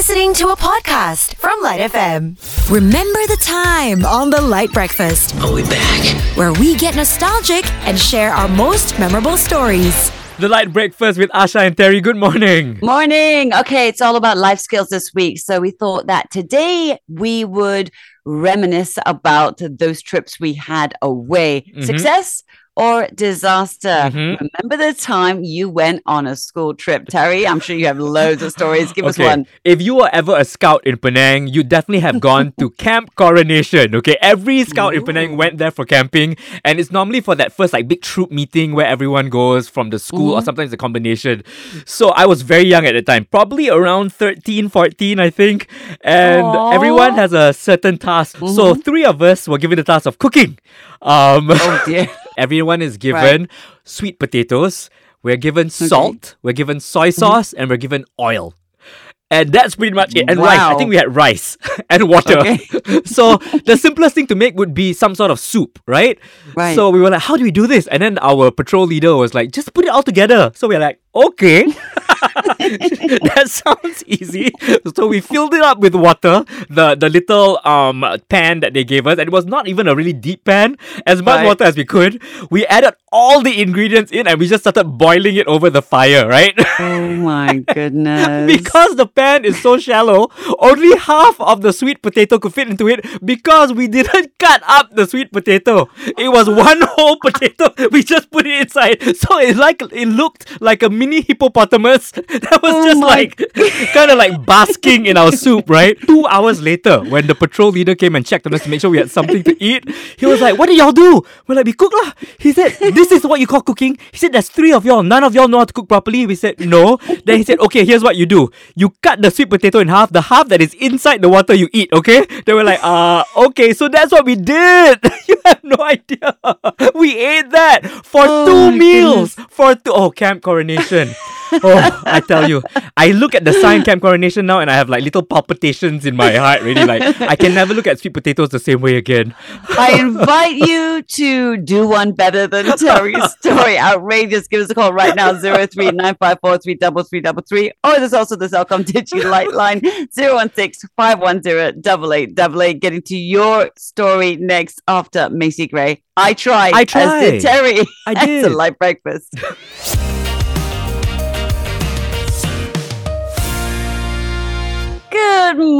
listening to a podcast from Lite FM. Remember the time on the Lite Breakfast Are we back? where we get nostalgic and share our most memorable stories. The Lite Breakfast with Asha and Terry. Good morning. Morning. Okay, it's all about life skills this week. So we thought that today we would reminisce about those trips we had away. Mm-hmm. Success or disaster? Mhm. Remember the time you went on a school trip, Terry? I'm sure you have loads of stories. Give us one. If you were ever a scout in Penang, you definitely have gone to Camp Coronation. Okay, every scout in Penang went there for camping, and it's normally for that first like big troop meeting where everyone goes from the school, or sometimes a combination. So I was very young at the time, probably around 13, 14, I think, and Aw. everyone has a certain task. So three of us were given the task of cooking. Um, Oh dear. Everyone is given sweet potatoes. We're given salt. We're given soy mm-hmm. sauce, and we're given oil. And that's pretty much it. And rice. I think we had rice and water. Okay. so the simplest thing to make would be some sort of soup, right? Right. So we were like, how do we do this? And then our patrol leader was like, just put it all together. So we're like, okay. that sounds easy. So we filled it up with water, the the little um pan that they gave us, and it was not even a really deep pan. As much Right. water as we could. We added all the ingredients in, and we just started boiling it over the fire, right? Oh my goodness. because the pan is so shallow, only half of the sweet potato could fit into it because we didn't cut up the sweet potato. It was one whole potato. We just put it inside. So it like it looked like a mini hippopotamus that was Oh just like kind of like basking in our soup, right? Two hours later, when the patrol leader came and checked on us to make sure we had something to eat, he was like, What did y'all do? We're like, We cook lah. He said, This is what you call cooking. He said, There's three of y'all. None of y'all know how to cook properly. We said, No. Then he said, Okay, here's what you do. You cut the sweet potato in half. The half that is inside the water you eat, okay? They were like, uh, okay, so that's what we did. you have no idea. We ate that for Oh two meals. For two oh camp coronation. oh, I tell you, I look at the sign Camp Coronation now and I have like little palpitations in my heart, really. Like, I can never look at sweet potatoes the same way again. I invite you to do one better than Terry's story. Outrageous. Give us a call right now, 0395433333. Or there's also the Celcom Digi Lite line, 016-510-8888. Getting to your story next after Macy Gray. I tried. I As did. Terry. I It's a Lite breakfast.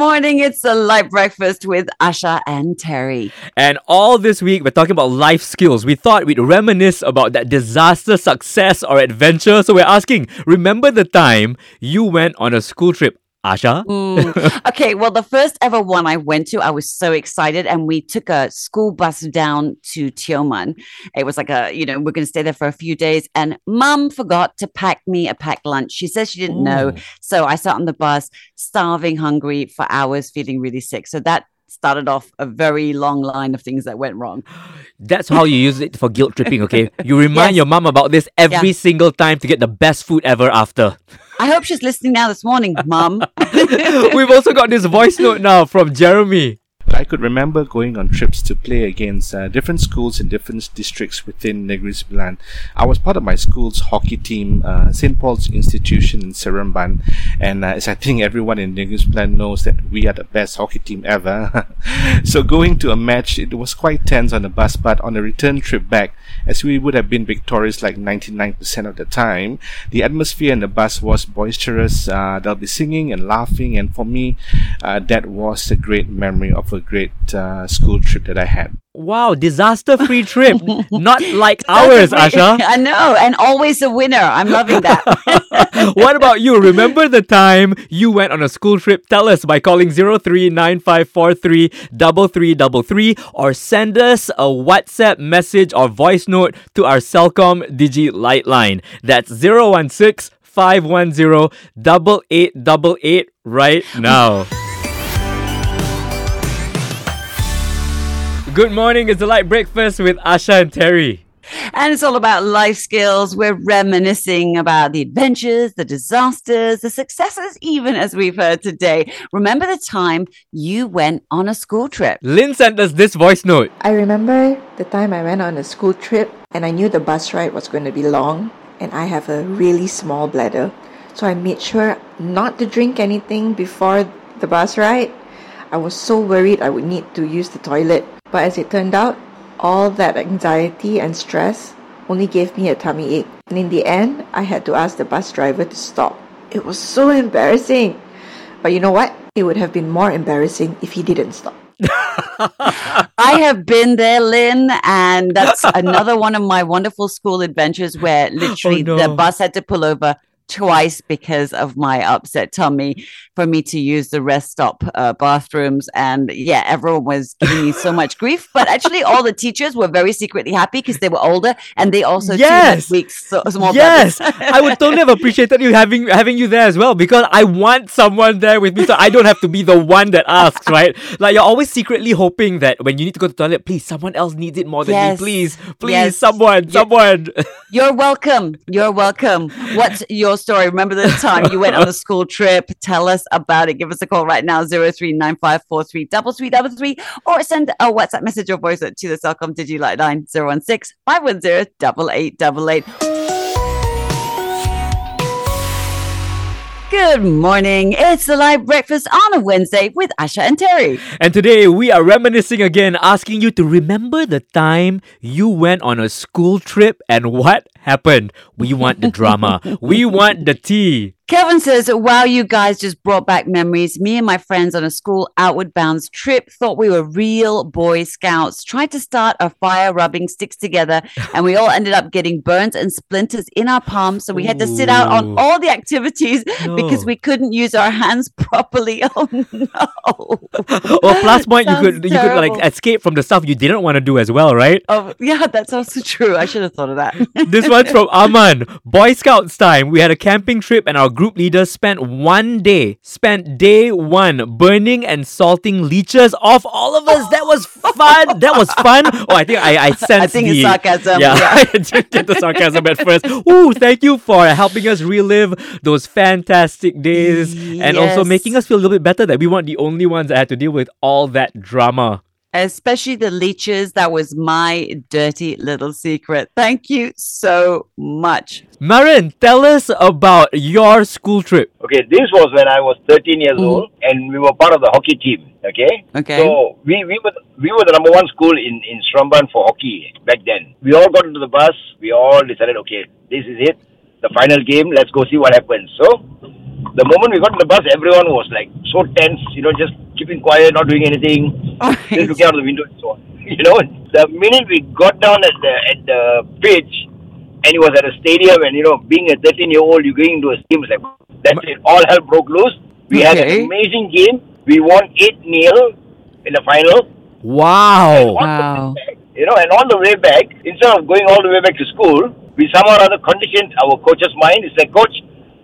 morning. It's a Lite breakfast with Asha and Terry. And all this week, we're talking about life skills. We thought we'd reminisce about that disaster, success, or adventure. So we're asking, remember the time you went on a school trip, Asha? Mm. okay, well, the first ever one I went to, I was so excited, and we took a school bus down to Tioman. It was like a, you know, we're going to stay there for a few days, and Mum forgot to pack me a packed lunch. She says she didn't know, so I sat on the bus, starving, hungry for hours, feeling really sick. So that started off a very long line of things that went wrong. That's how you use it for guilt tripping, okay? You remind Yes. your mom about this every single time to get the best food ever after. I hope she's listening now this morning, Mum. We've also got this voice note now from Jeremy. I could remember going on trips to play against uh, different schools in different districts within Negeri Sembilan. I was part of my school's hockey team, uh, St. Paul's Institution in Seremban, and uh, as I think everyone in Negeri Sembilan knows that we are the best hockey team ever. so going to a match, it was quite tense on the bus, but on the return trip back, as we would have been victorious like 99% of the time, the atmosphere in the bus was boisterous. Uh, there'll be singing and laughing, and for me, uh, that was a great memory of a great uh, school trip that I had. Wow, disaster free trip. Not like ours, Asha. I know, and always a winner. I'm loving that. what about you? Remember the time you went on a school trip? Tell us by calling 0395433333 or send us a WhatsApp message or voice note to our Celcom Digi Liteline. That's 016 510 8888 right now. Good morning, it's the Lite Breakfast with Asha and Terry. And it's all about life skills. We're reminiscing about the adventures, the disasters, the successes, even as we've heard today. Remember the time you went on a school trip? Lynn sent us this voice note. I remember the time I went on a school trip and I knew the bus ride was going to be long and I have a really small bladder. So I made sure not to drink anything before the bus ride. I was so worried I would need to use the toilet. But as it turned out, all that anxiety and stress only gave me a tummy ache. And in the end, I had to ask the bus driver to stop. It was so embarrassing. But you know what? It would have been more embarrassing if he didn't stop. I have been there, Lynn, and that's another one of my wonderful school adventures where literally oh, no. the bus had to pull over twice because of my upset tummy for me to use the rest stop uh, bathrooms. And yeah, everyone was giving me so much grief. But actually, all the teachers were very secretly happy because they were older and they also Yes. weak, so, small Yes. I would totally have appreciated you having having you there as well because I want someone there with me so I don't have to be the one that asks, right? Like you're always secretly hoping that when you need to go to the toilet, please someone else needs it more than Yes. me. Please, please, Yes. someone, someone. You're welcome. You're welcome. What's your story? Remember the time you went on a school trip? Tell us about it. Give us a call right now, 0395433333, or send a WhatsApp message or voice note to the Celcom Digi Lite line 016 510 8888. Good morning. It's the Lite breakfast on a Wednesday with Asha and Terry. And today we are reminiscing again, asking you to remember the time you went on a school trip and what happened. We want the drama. we want the tea. Kevin says, Wow, you guys just brought back memories. Me and my friends on a school outward bounds trip thought we were real Boy Scouts, tried to start a fire rubbing sticks together, and we all ended up getting burns and splinters in our palms. So we had to sit out on all the activities because we couldn't use our hands properly. Oh no. Or plus point, you could you could like escape from the stuff you didn't want to do as well, right? Oh, yeah, that's also true. I should have thought of that. this one's from Aman. Boy Scouts time. We had a camping trip and our group leader spent one day, spent day one burning and salting leeches off all of us. That was fun. That was fun. Oh, I think I, I sensed I think the, it's sarcasm, Yeah, yeah. I didn't get the sarcasm at first. Ooh, thank you for helping us relive those fantastic days and also making us feel a little bit better that we weren't the only ones that had to deal with all that drama. Especially the leeches. That was my dirty little secret. Thank you so much. Marin, tell us about your school trip. Okay, this was when I was 13 years mm-hmm. old, and we were part of the hockey team. Okay. Okay. So we, we were we were the number one school in in Seremban for hockey back then. We all got into the bus. We all decided, okay, this is it, the final game. Let's go see what happens. So the moment we got in the bus, everyone was like so tense. You know, just keeping quiet, not doing anything, just looking out of the window and so on. You know, the minute we got down at the at the pitch, and it was at a stadium, and you know, being a 13 year old, you're going into a stadium, it's like that's it. All hell broke loose. We had an amazing game. We won eight 0 in the final. Wow. Wow. back, you know, and on the way back, instead of going all the way back to school, we somehow or other conditioned our coach's mind. It's like, coach,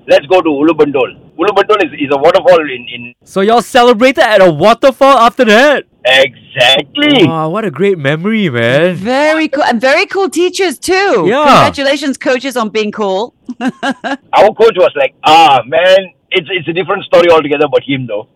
let's go to Ulu Bendul. Ulubandol is, is a waterfall in, in So y'all celebrated at a waterfall after that? exactly. Wow, what a great memory, man. Very cool. And very cool teachers, too. Yeah. Congratulations, coaches, on being cool. Our coach was like, ah, man, it's it's a different story altogether about him, though.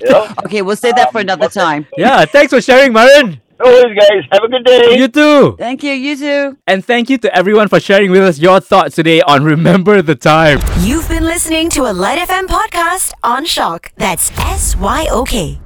You know? Okay, we'll save that for Um, another time. Yeah, thanks for sharing, Marin. No worries, guys. Have a good day. You too. Thank you. You too. And thank you to everyone for sharing with us your thoughts today on Remember the Time. You've been listening to a Lite FM podcast on Syok. That's S Y O K.